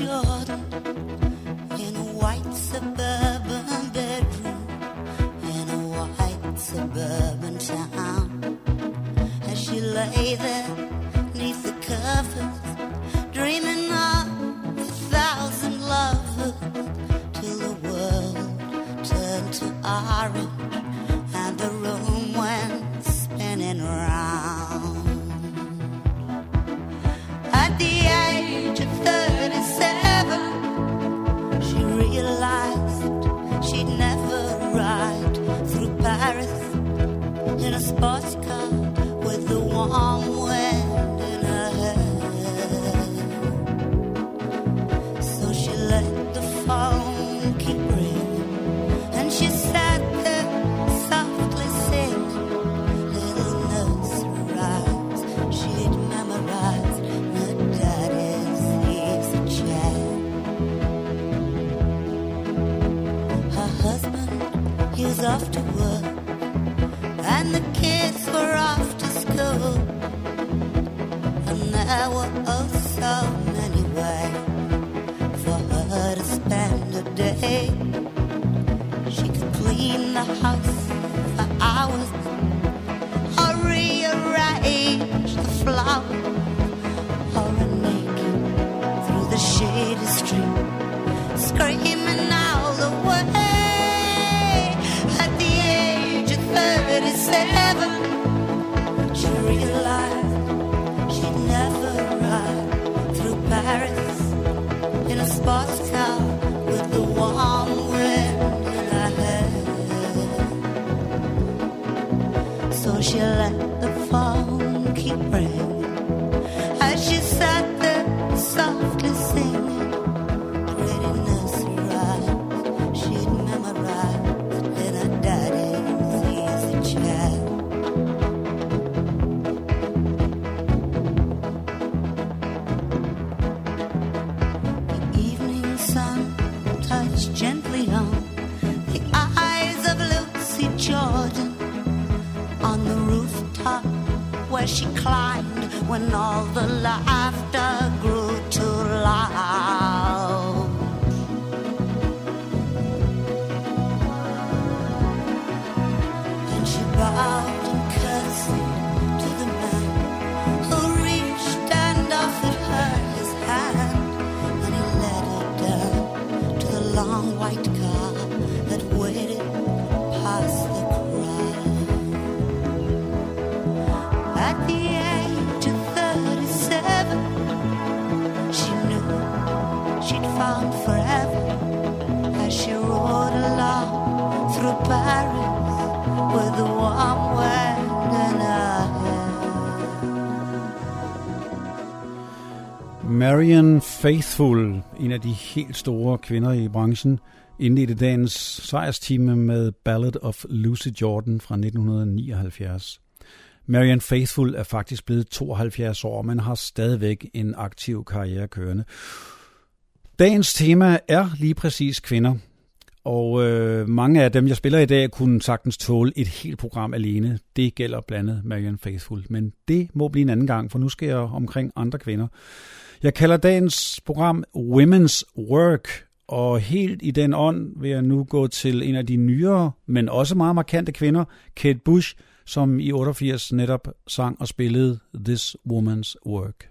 sure Tell. when all the lies. Marian Faithful, en af de helt store kvinder i branchen, indledte dagens sejrstime med Ballad of Lucy Jordan fra 1979. Marian Faithful er faktisk blevet 72 år, men har stadigvæk en aktiv karriere kørende. Dagens tema er lige præcis kvinder – og øh, mange af dem, jeg spiller i dag, kunne sagtens tåle et helt program alene. Det gælder blandt andet Marian Faithful. Men det må blive en anden gang, for nu skal jeg omkring andre kvinder. Jeg kalder dagens program Women's Work, og helt i den ånd vil jeg nu gå til en af de nyere, men også meget markante kvinder, Kate Bush, som i 88 netop sang og spillede This Woman's Work.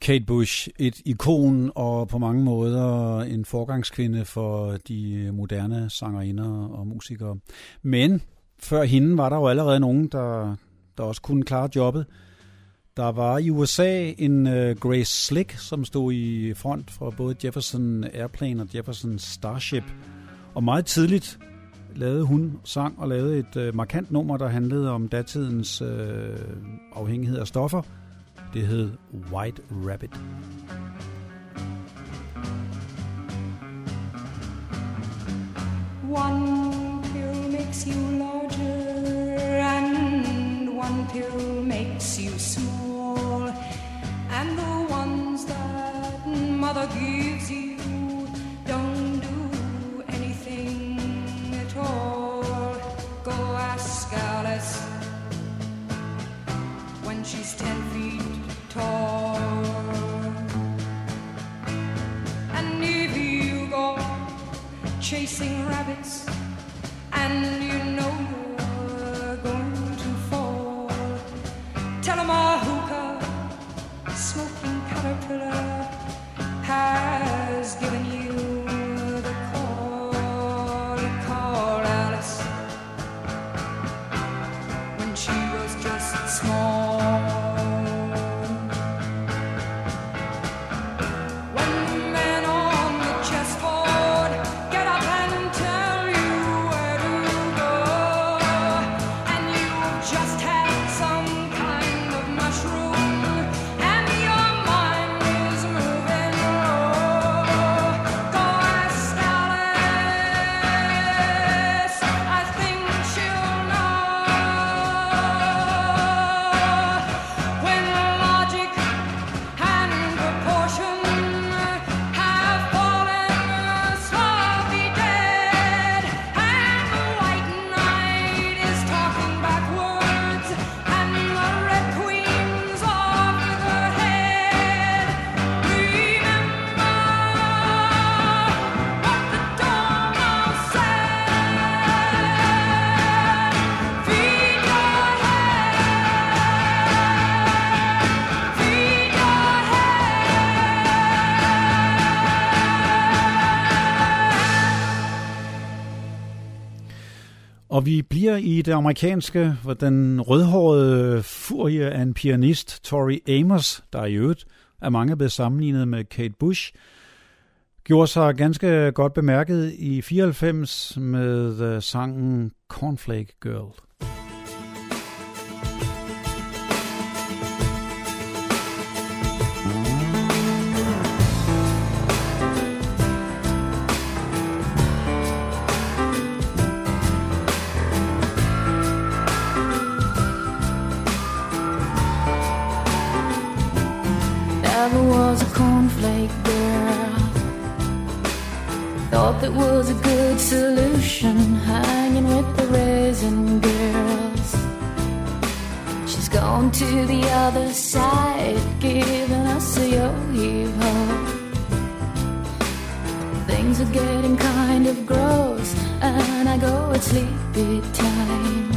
Kate Bush, et ikon og på mange måder en forgangskvinde for de moderne sangerinder og musikere. Men før hende var der jo allerede nogen, der, der også kunne klare jobbet. Der var i USA en uh, Grace Slick, som stod i front for både Jefferson Airplane og Jefferson Starship. Og meget tidligt lavede hun sang og lavede et uh, markant nummer, der handlede om datidens uh, afhængighed af stoffer – Det hed White Rabbit. One pill makes you larger and one pill makes you small and the ones that mother gives you chasing rabbits and vi bliver i det amerikanske, hvor den rødhårede furie af en pianist, Tori Amos, der i øvrigt er mange blevet sammenlignet med Kate Bush, gjorde sig ganske godt bemærket i 94 med øh, sangen Cornflake Girl. That was a good solution, hanging with the raisin girls. She's gone to the other side, giving us a yo-yo. Things are getting kind of gross, and I go at sleepy time.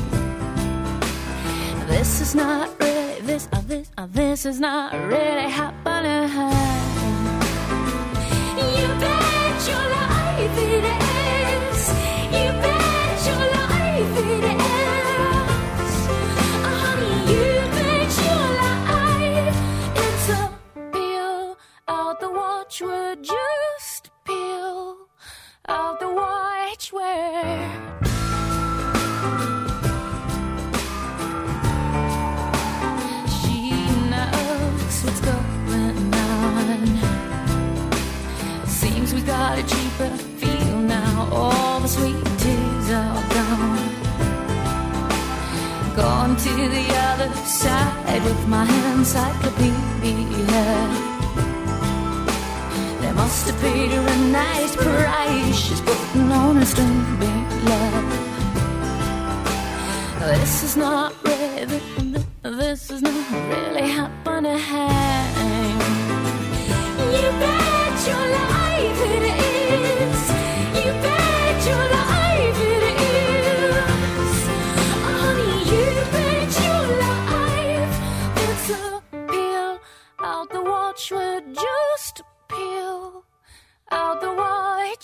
This is not really this. Uh, this. Uh, this is not really happening. You bet your life to the other side with my encyclopedia. They must have paid her a nice price. She's putting on a string big love. This is not really, this is not really happening. You bet your life it is.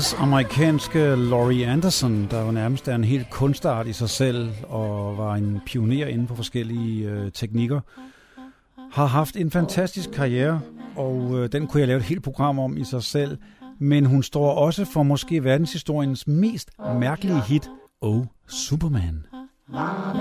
således amerikanske Laurie Anderson, der jo nærmest er en helt kunstart i sig selv og var en pioner inden for forskellige øh, teknikker, har haft en fantastisk karriere, og øh, den kunne jeg lave et helt program om i sig selv. Men hun står også for måske verdenshistoriens mest mærkelige hit, Oh Superman. Oh,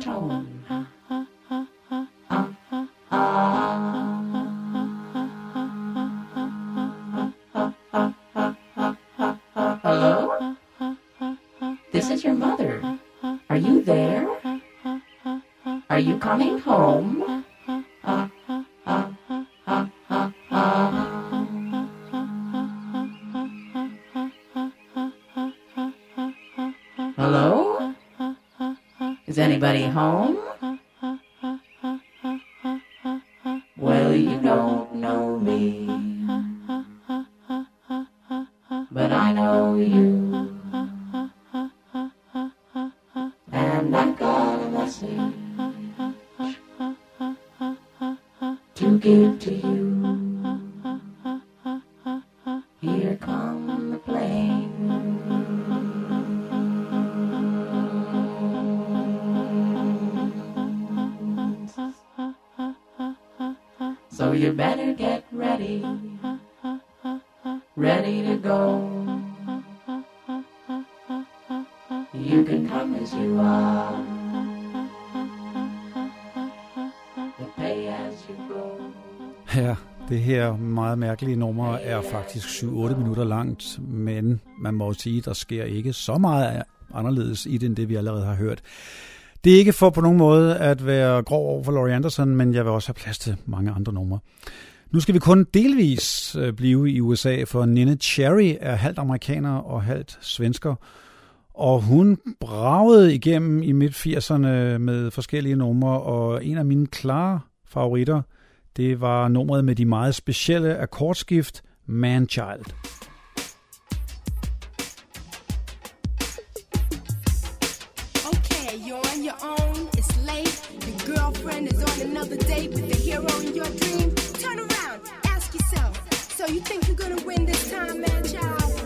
Hello? This is your mother. Are you there? Are you coming home? Home? Mærkelige nummer er faktisk 7-8 minutter langt, men man må jo sige, der sker ikke så meget anderledes i det, end det vi allerede har hørt. Det er ikke for på nogen måde at være grov over for Laurie Anderson, men jeg vil også have plads til mange andre numre. Nu skal vi kun delvis øh, blive i USA, for Nina Cherry er halvt amerikaner og halvt svensker. Og hun bragede igennem i midt-80'erne med forskellige numre, og en af mine klare favoritter, det var nummeret med de meget specielle akkordskift, Man-Child. Okay, you're on your own, it's late. Your girlfriend is on another date with the hero in your dream. Turn around, ask yourself. So you think you're gonna win this time, man, child?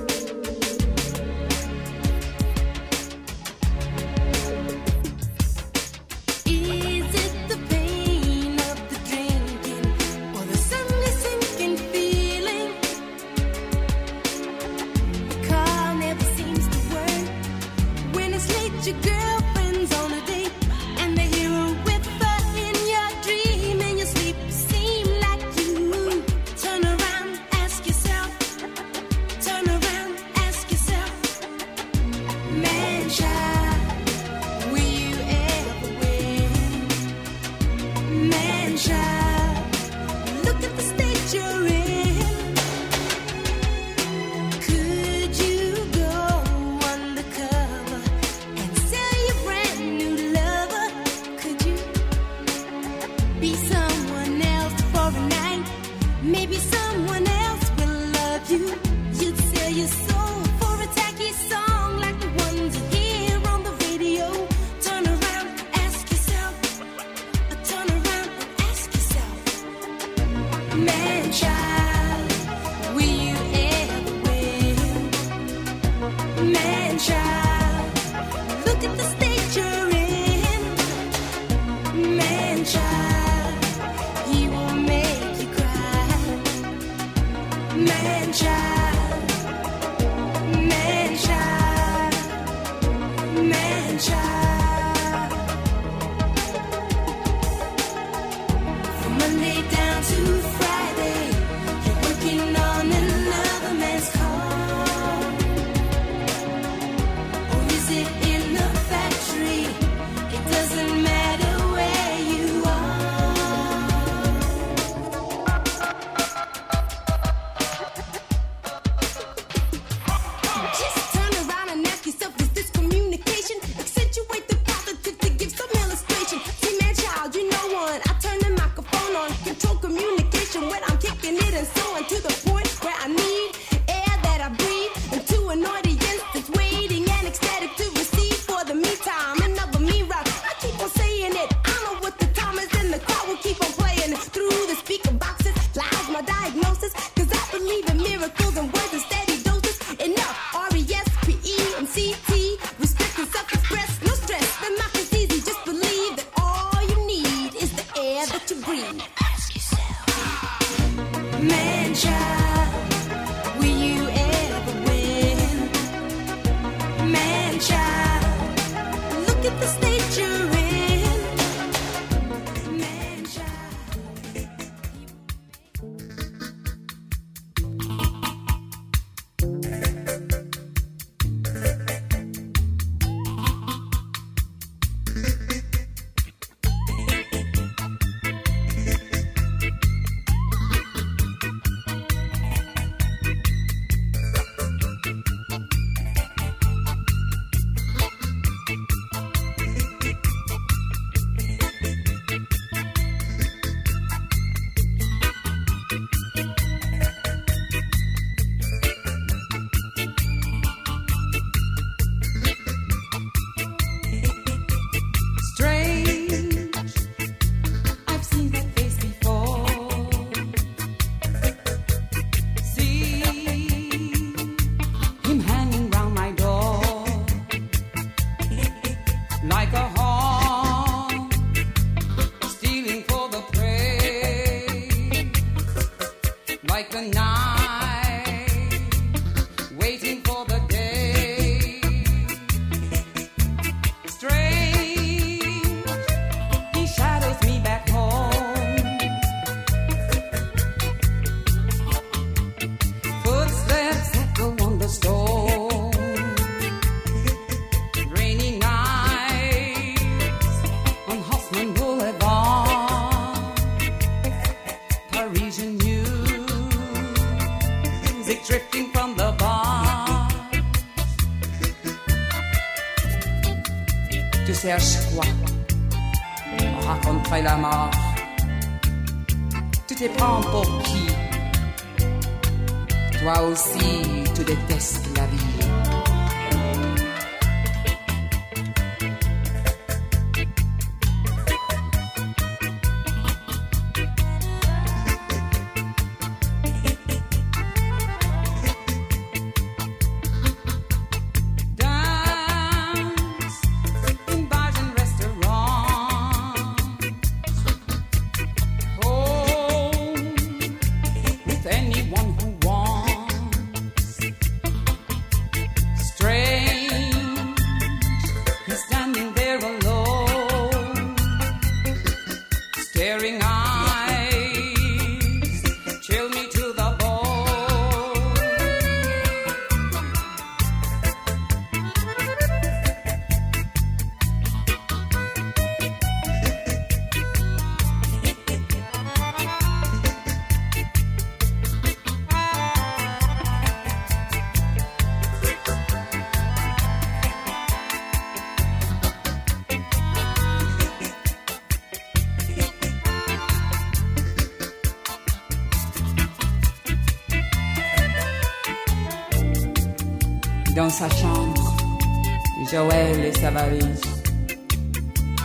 Joël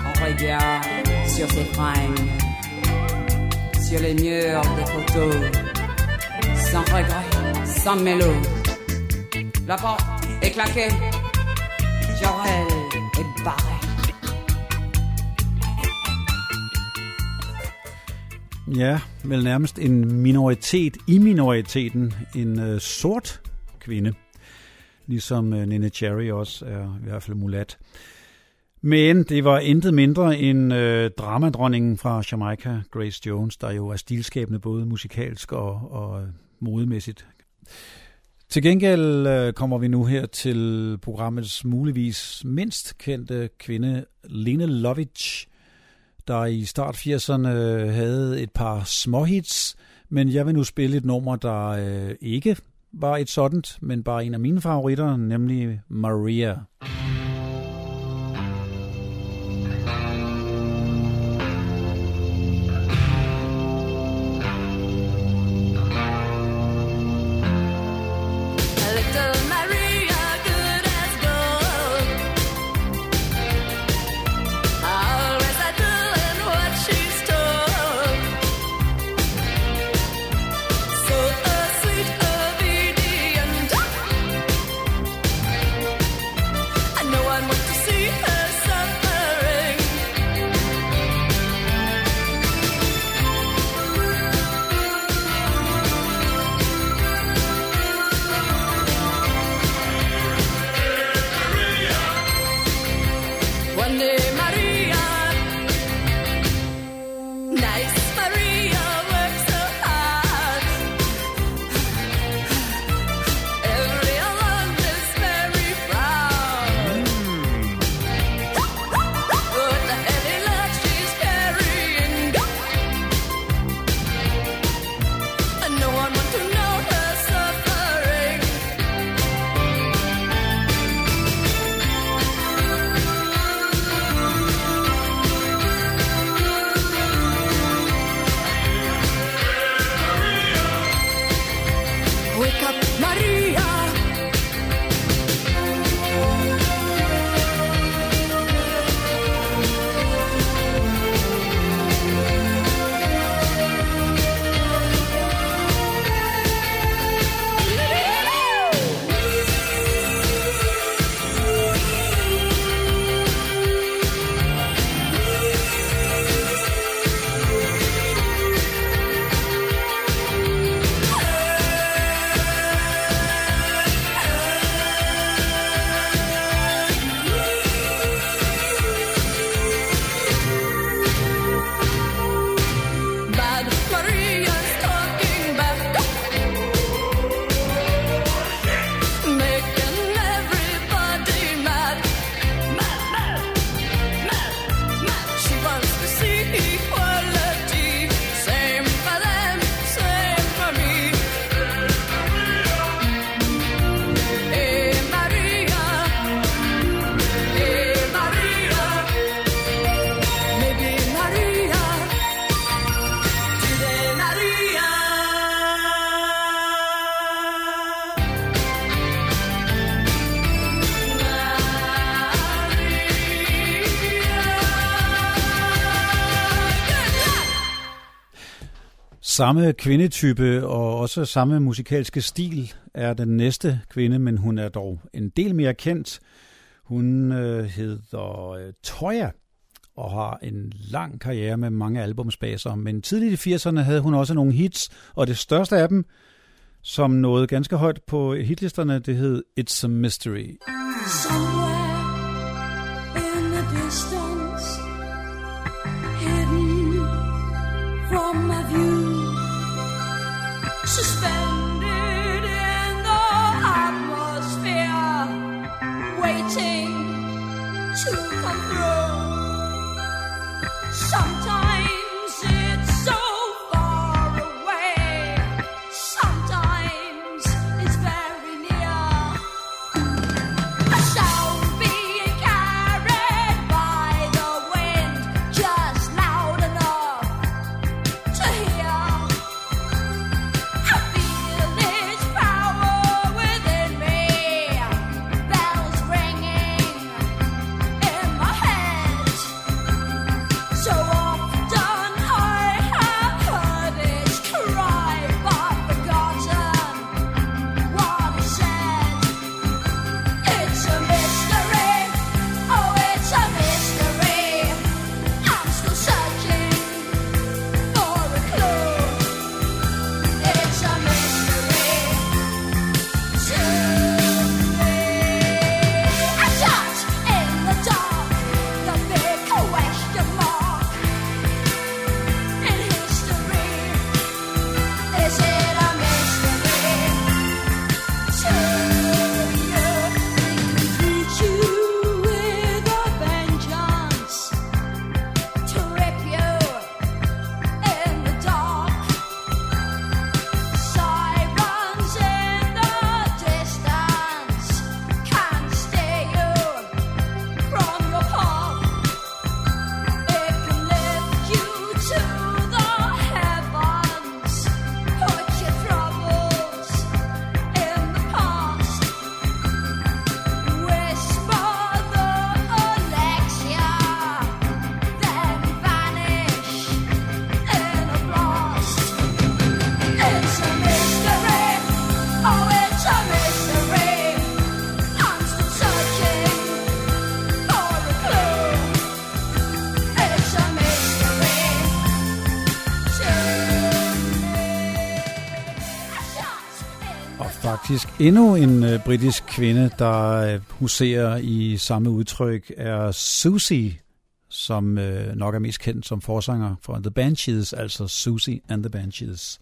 et regarde sur ses fringues, sur les murs des photos, sans regret, sans mélo. La porte est claquée, Jorel est barré. Ja, vel nærmest en minoritet i minoriteten. En øh, sort kvinde. Ligesom øh, Nene Cherry også er i hvert fald mulat. Men det var intet mindre end øh, dramadronningen fra Jamaica, Grace Jones, der jo er stilskabende både musikalsk og, og modemæssigt. Til gengæld øh, kommer vi nu her til programmets muligvis mindst kendte kvinde, Lene Lovitch, der i start 80'erne øh, havde et par småhits, men jeg vil nu spille et nummer, der øh, ikke var et sådan, men bare en af mine favoritter, nemlig Maria. Samme kvindetype og også samme musikalske stil er den næste kvinde, men hun er dog en del mere kendt. Hun øh, hedder øh, Toya og har en lang karriere med mange albumsbaser. Men tidligt i 80'erne havde hun også nogle hits, og det største af dem, som nåede ganske højt på hitlisterne, det hed It's a Mystery. Somewhere endnu en øh, britisk kvinde, der øh, huserer i samme udtryk, er Susie, som øh, nok er mest kendt som forsanger for The Banshees, altså Susie and the Banshees.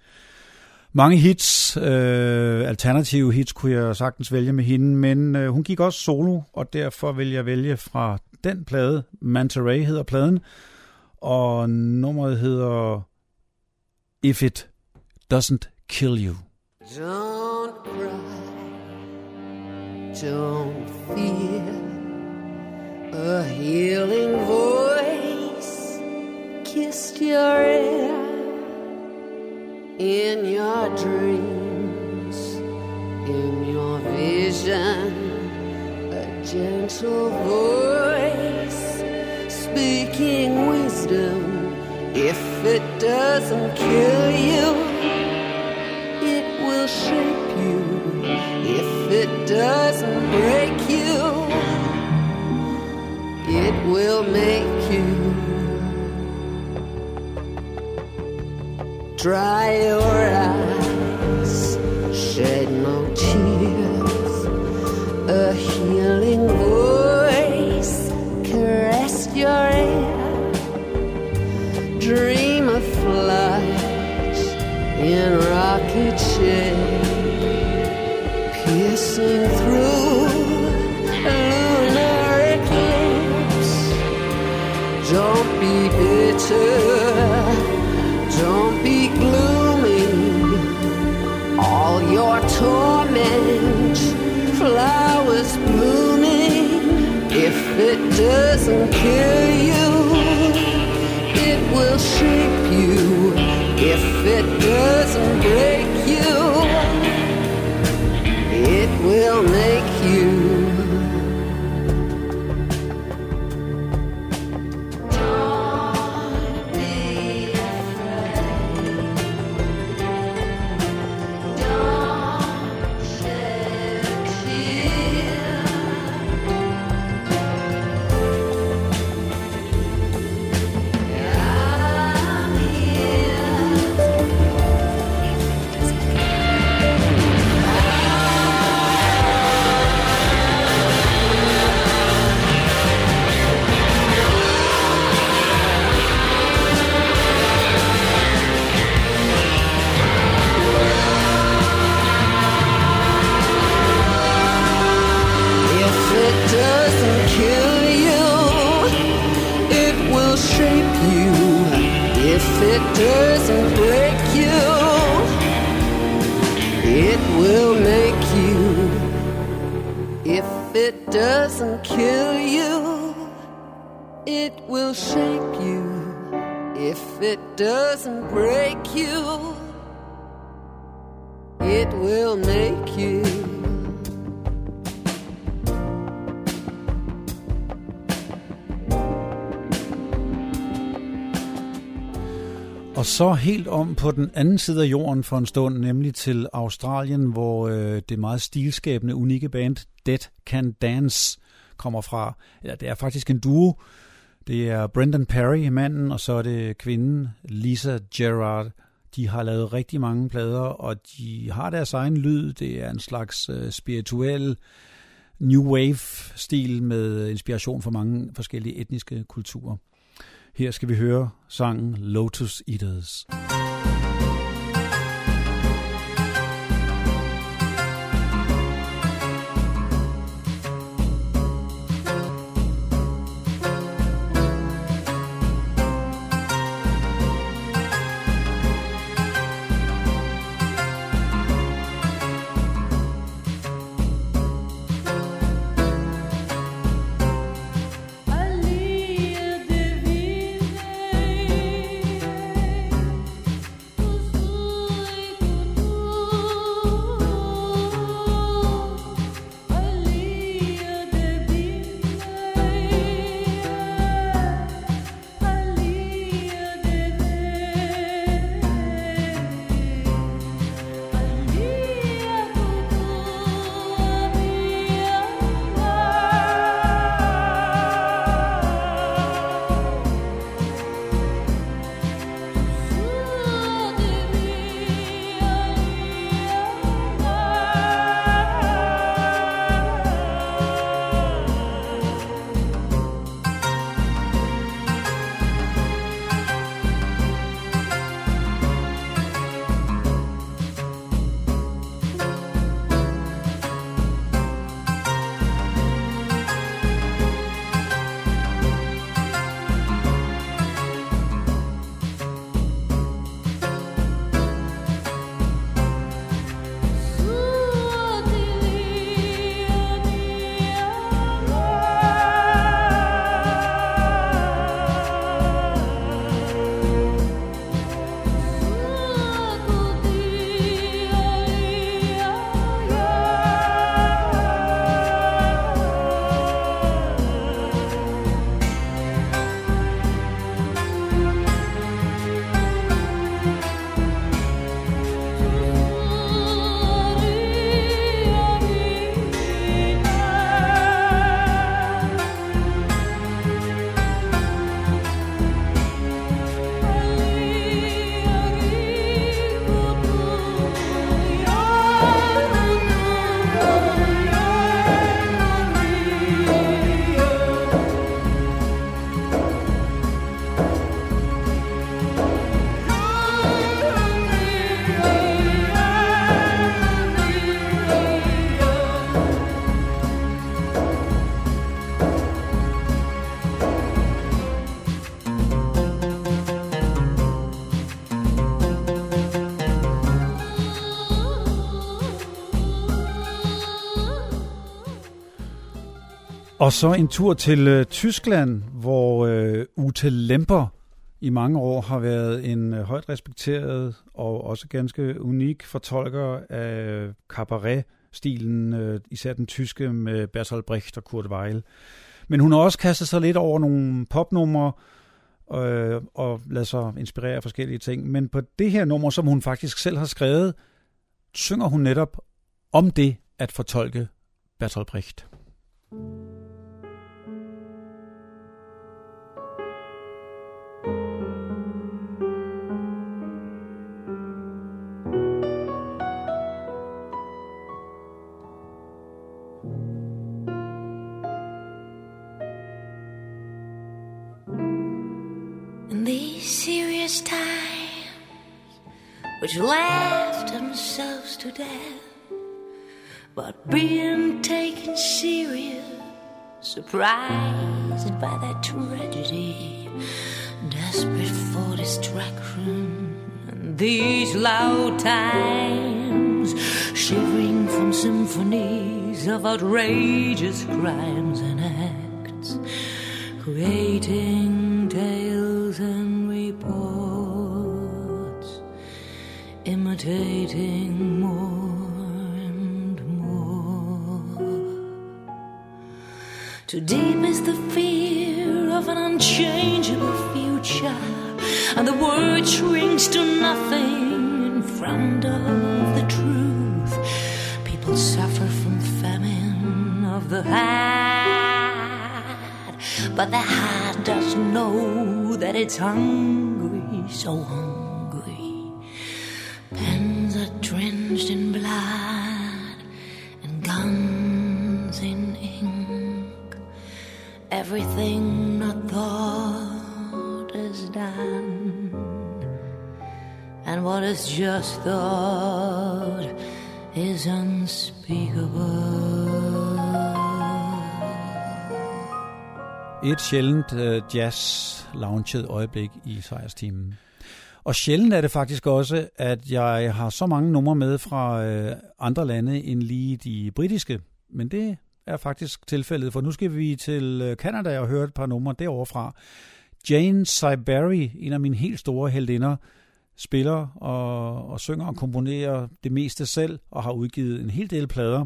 Mange hits, øh, alternative hits, kunne jeg sagtens vælge med hende, men øh, hun gik også solo, og derfor vil jeg vælge fra den plade, Manta Ray hedder pladen, og nummeret hedder If It Doesn't Kill You. Don't cry, don't fear. A healing voice kissed your ear in your dreams, in your vision. A gentle voice speaking wisdom. If it doesn't kill you it will shape if it doesn't break you it will make you dry your eyes shed no tears. A healing voice caressed your ear. Dream of flight in rocket ship, piercing through lunar eclipse. Don't be bitter, don't be gloomy. All your torment, flowers blooming. If it doesn't kill you, it will shape you if it doesn't break will make you helt om på den anden side af jorden for en stund, nemlig til Australien, hvor øh, det meget stilskabende, unikke band Dead Can Dance kommer fra. Ja, det er faktisk en duo. Det er Brendan Perry, manden, og så er det kvinden Lisa Gerard. De har lavet rigtig mange plader, og de har deres egen lyd. Det er en slags øh, spirituel new wave-stil med inspiration fra mange forskellige etniske kulturer. Her skal vi høre sangen Lotus Eaters. Og så en tur til øh, Tyskland, hvor øh, Ute Lemper i mange år har været en øh, højt respekteret og også ganske unik fortolker af cabaret-stilen, øh, især den tyske med Bertolt Brecht og Kurt Weill. Men hun har også kastet sig lidt over nogle popnumre øh, og lader sig inspirere af forskellige ting. Men på det her nummer, som hun faktisk selv har skrevet, synger hun netop om det at fortolke Bertolt Brecht. thank you serious times which laughed themselves to death. But being taken serious surprised by that tragedy desperate for distraction in these loud times shivering from symphonies of outrageous crimes and acts, creating imitating more and more. Too deep is the fear of an unchangeable future, and the word shrinks to nothing in front of the truth. People suffer from famine of the heart, but the heart doesn't know that it's hungry, so hungry. Everything not thought is done, and what is just thought is unspeakable. Et sjældent øh, uh, jazz-launchet øjeblik i sejrstimen. Og sjældent er det faktisk også, at jeg har så mange numre med fra uh, andre lande end lige de britiske. Men det er faktisk tilfældet, for nu skal vi til øh, Kanada og høre et par numre deroverfra. Jane Siberry, en af mine helt store heldinder, spiller og, og synger og komponerer det meste selv og har udgivet en hel del plader.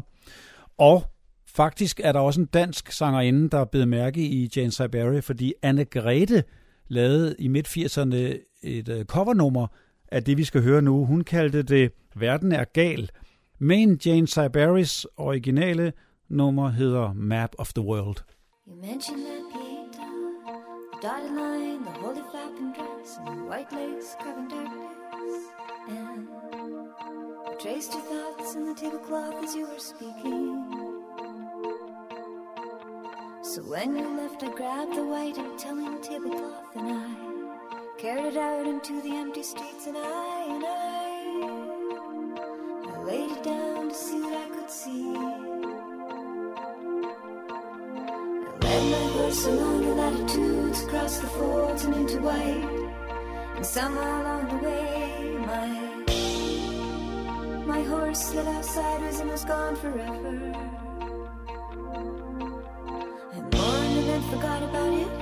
Og faktisk er der også en dansk sangerinde, der er blevet mærke i Jane Siberry, fordi Anne Grete lavede i midt-80'erne et øh, covernummer af det, vi skal høre nu. Hun kaldte det Verden er gal. Men Jane Siberrys originale nummer hedder Map of the World. You mentioned that pieta, the dotted line, the holy flapping dress, and the white lace covering darkness. And I traced your thoughts in the tablecloth as you were speaking. So when you left, I grabbed the white and telling tablecloth, and I carried it out into the empty streets, and I, and I, I laid it down to see what I could see. Led my horse along the latitudes, across the folds and into white. And somewhere along the way, my my horse slid sideways and was gone forever. I mourned and then forgot about it.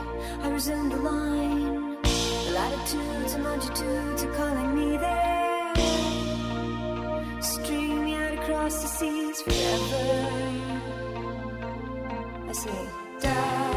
I resumed the line. The latitudes and longitudes are calling me there. Stream me out across the seas forever. I say down.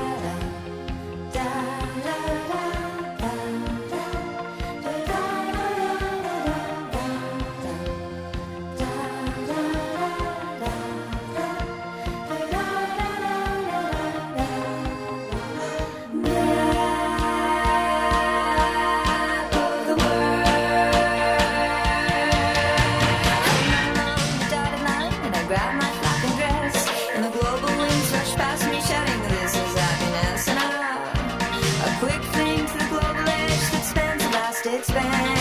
Quick thing to the global edge that spans the vast expanse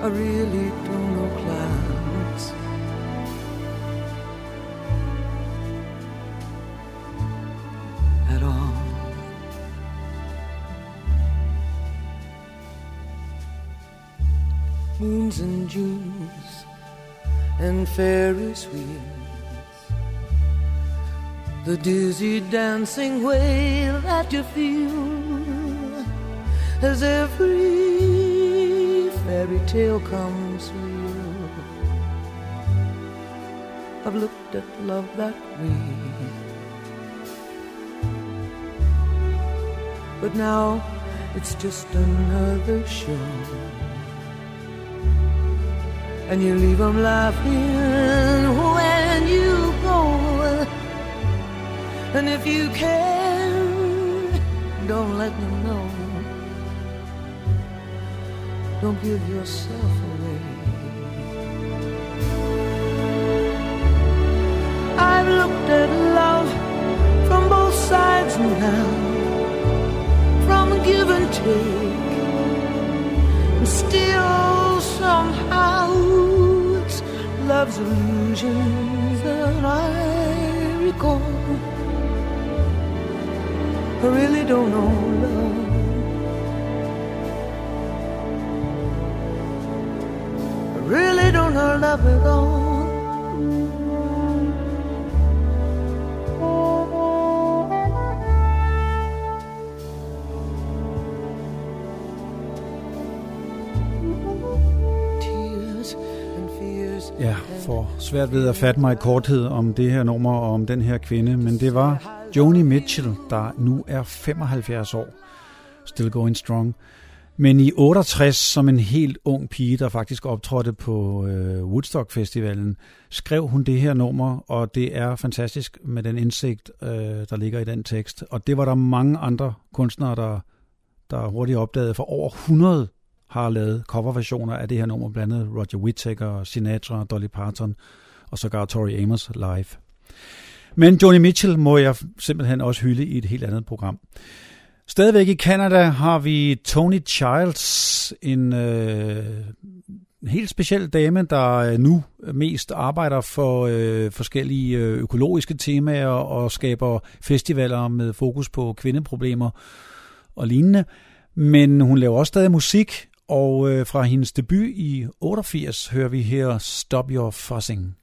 I really don't know clouds. At all. moons and Junes and Ferris wheels. The dizzy dancing way that you feel as every fairy tale comes real. I've looked at love that way. But now it's just another show and you leave them laughing when you go. And if you can, don't let them know. Don't give yourself away. I've looked at love from both sides now, from give and take, and still somehow it's love's illusions that I recall. I really don't know fears. Ja, for svært ved at fatte mig i korthed om det her nummer og om den her kvinde, men det var Joni Mitchell, der nu er 75 år, still going strong. Men i 68, som en helt ung pige, der faktisk optrådte på øh, Woodstock Festivalen, skrev hun det her nummer, og det er fantastisk med den indsigt, øh, der ligger i den tekst. Og det var der mange andre kunstnere, der, der hurtigt opdagede, for over 100 har lavet coverversioner af det her nummer, blandt andet Roger Whittaker, Sinatra, Dolly Parton og sågar Tori Amos live. Men Johnny Mitchell må jeg simpelthen også hylde i et helt andet program. Stadigvæk i Canada har vi Tony Childs, en øh, helt speciel dame, der øh, nu mest arbejder for øh, forskellige øh, økologiske temaer og skaber festivaler med fokus på kvindeproblemer og lignende. Men hun laver også stadig musik, og øh, fra hendes debut i 88 hører vi her Stop Your Fussing.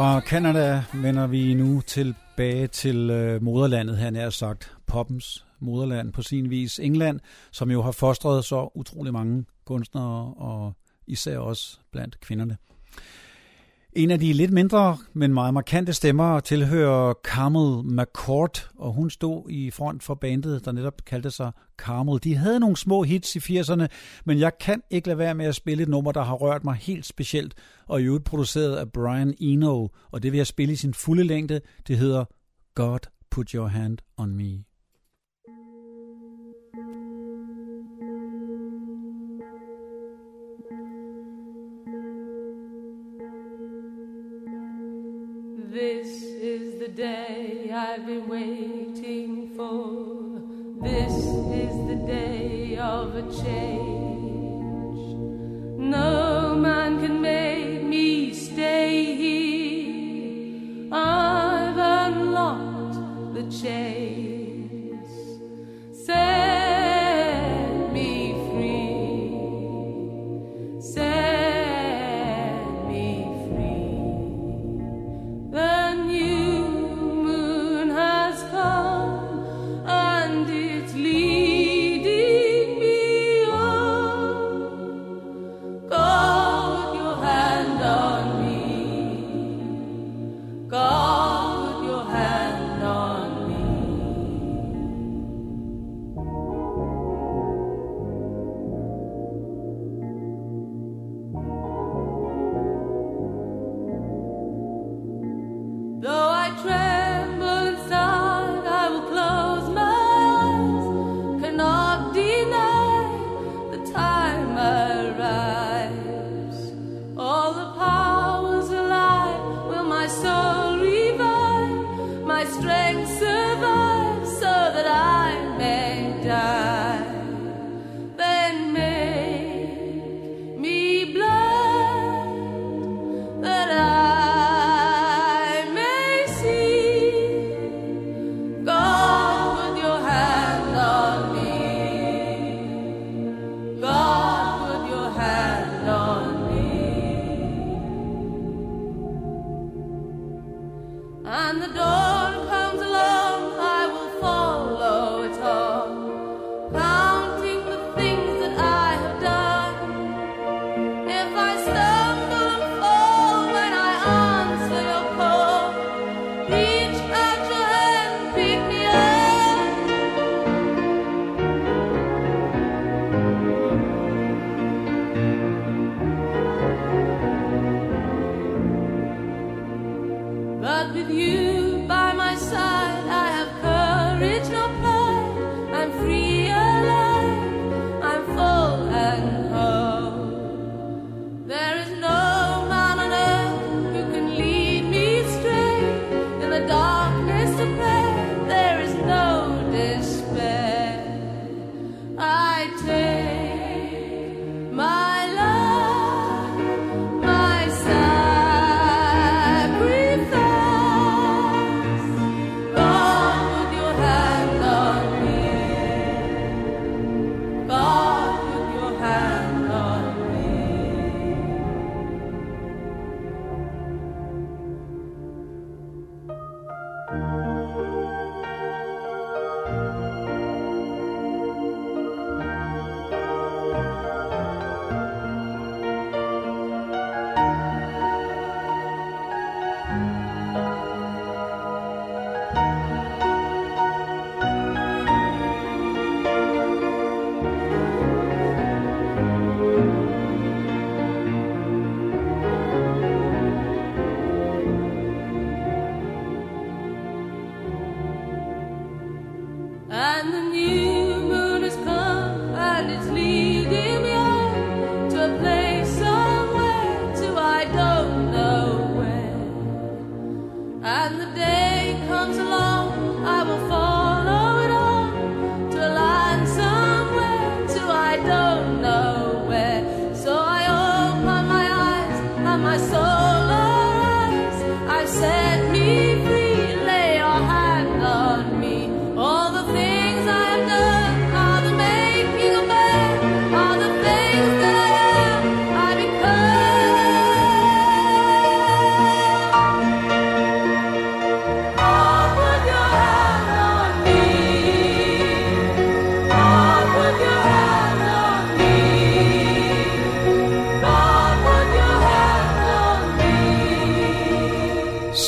Fra Kanada vender vi nu tilbage til øh, moderlandet, han er sagt, poppens moderland på sin vis. England, som jo har fostret så utrolig mange kunstnere, og især også blandt kvinderne. En af de lidt mindre, men meget markante stemmer tilhører Carmel McCord, og hun stod i front for bandet, der netop kaldte sig Carmel. De havde nogle små hits i 80'erne, men jeg kan ikke lade være med at spille et nummer, der har rørt mig helt specielt, og i øvrigt produceret af Brian Eno, og det vil jeg spille i sin fulde længde. Det hedder God Put Your Hand on Me. This is the day I've been waiting for. This is the day of a change. No man can make me stay here. I've unlocked the chains. Set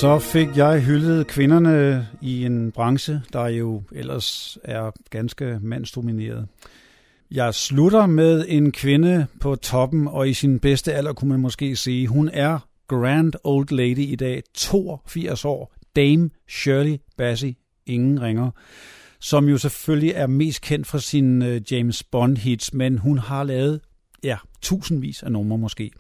Så fik jeg hyldet kvinderne i en branche, der jo ellers er ganske mandsdomineret. Jeg slutter med en kvinde på toppen, og i sin bedste alder kunne man måske sige, hun er grand old lady i dag, 82 år, Dame Shirley Bassey, ingen ringer, som jo selvfølgelig er mest kendt for sine øh, James Bond hits, men hun har lavet, ja, tusindvis af numre måske.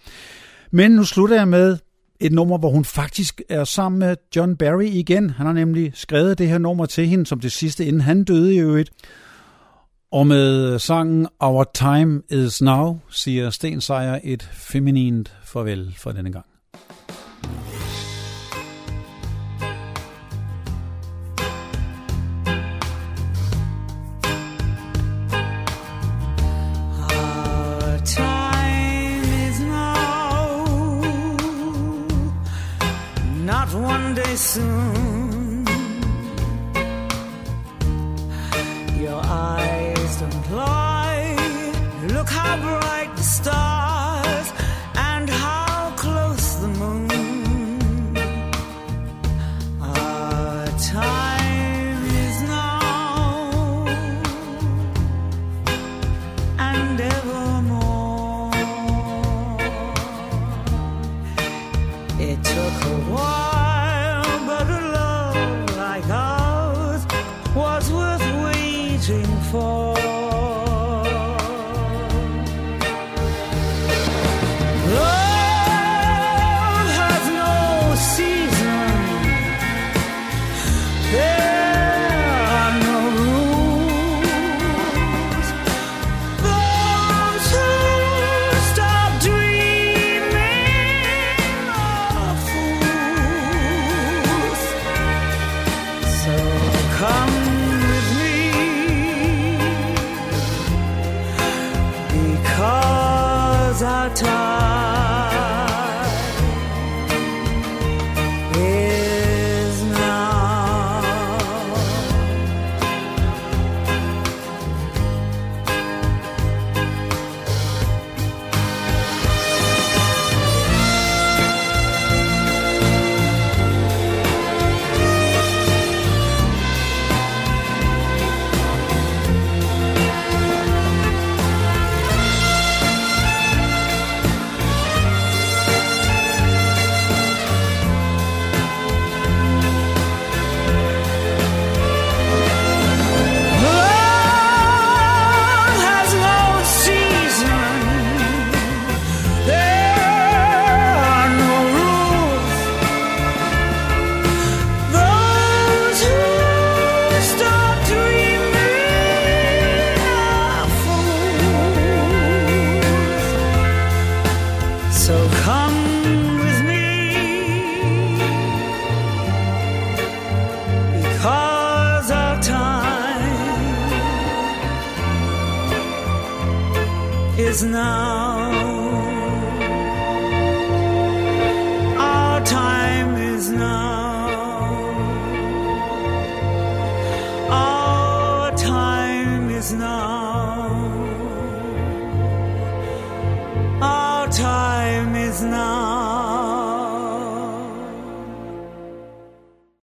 Men nu slutter jeg med et nummer, hvor hun faktisk er sammen med John Barry igen. Han har nemlig skrevet det her nummer til hende som det sidste, inden han døde i øvrigt. Og med sangen Our Time Is Now siger Sten Sejer et feminint farvel for denne gang.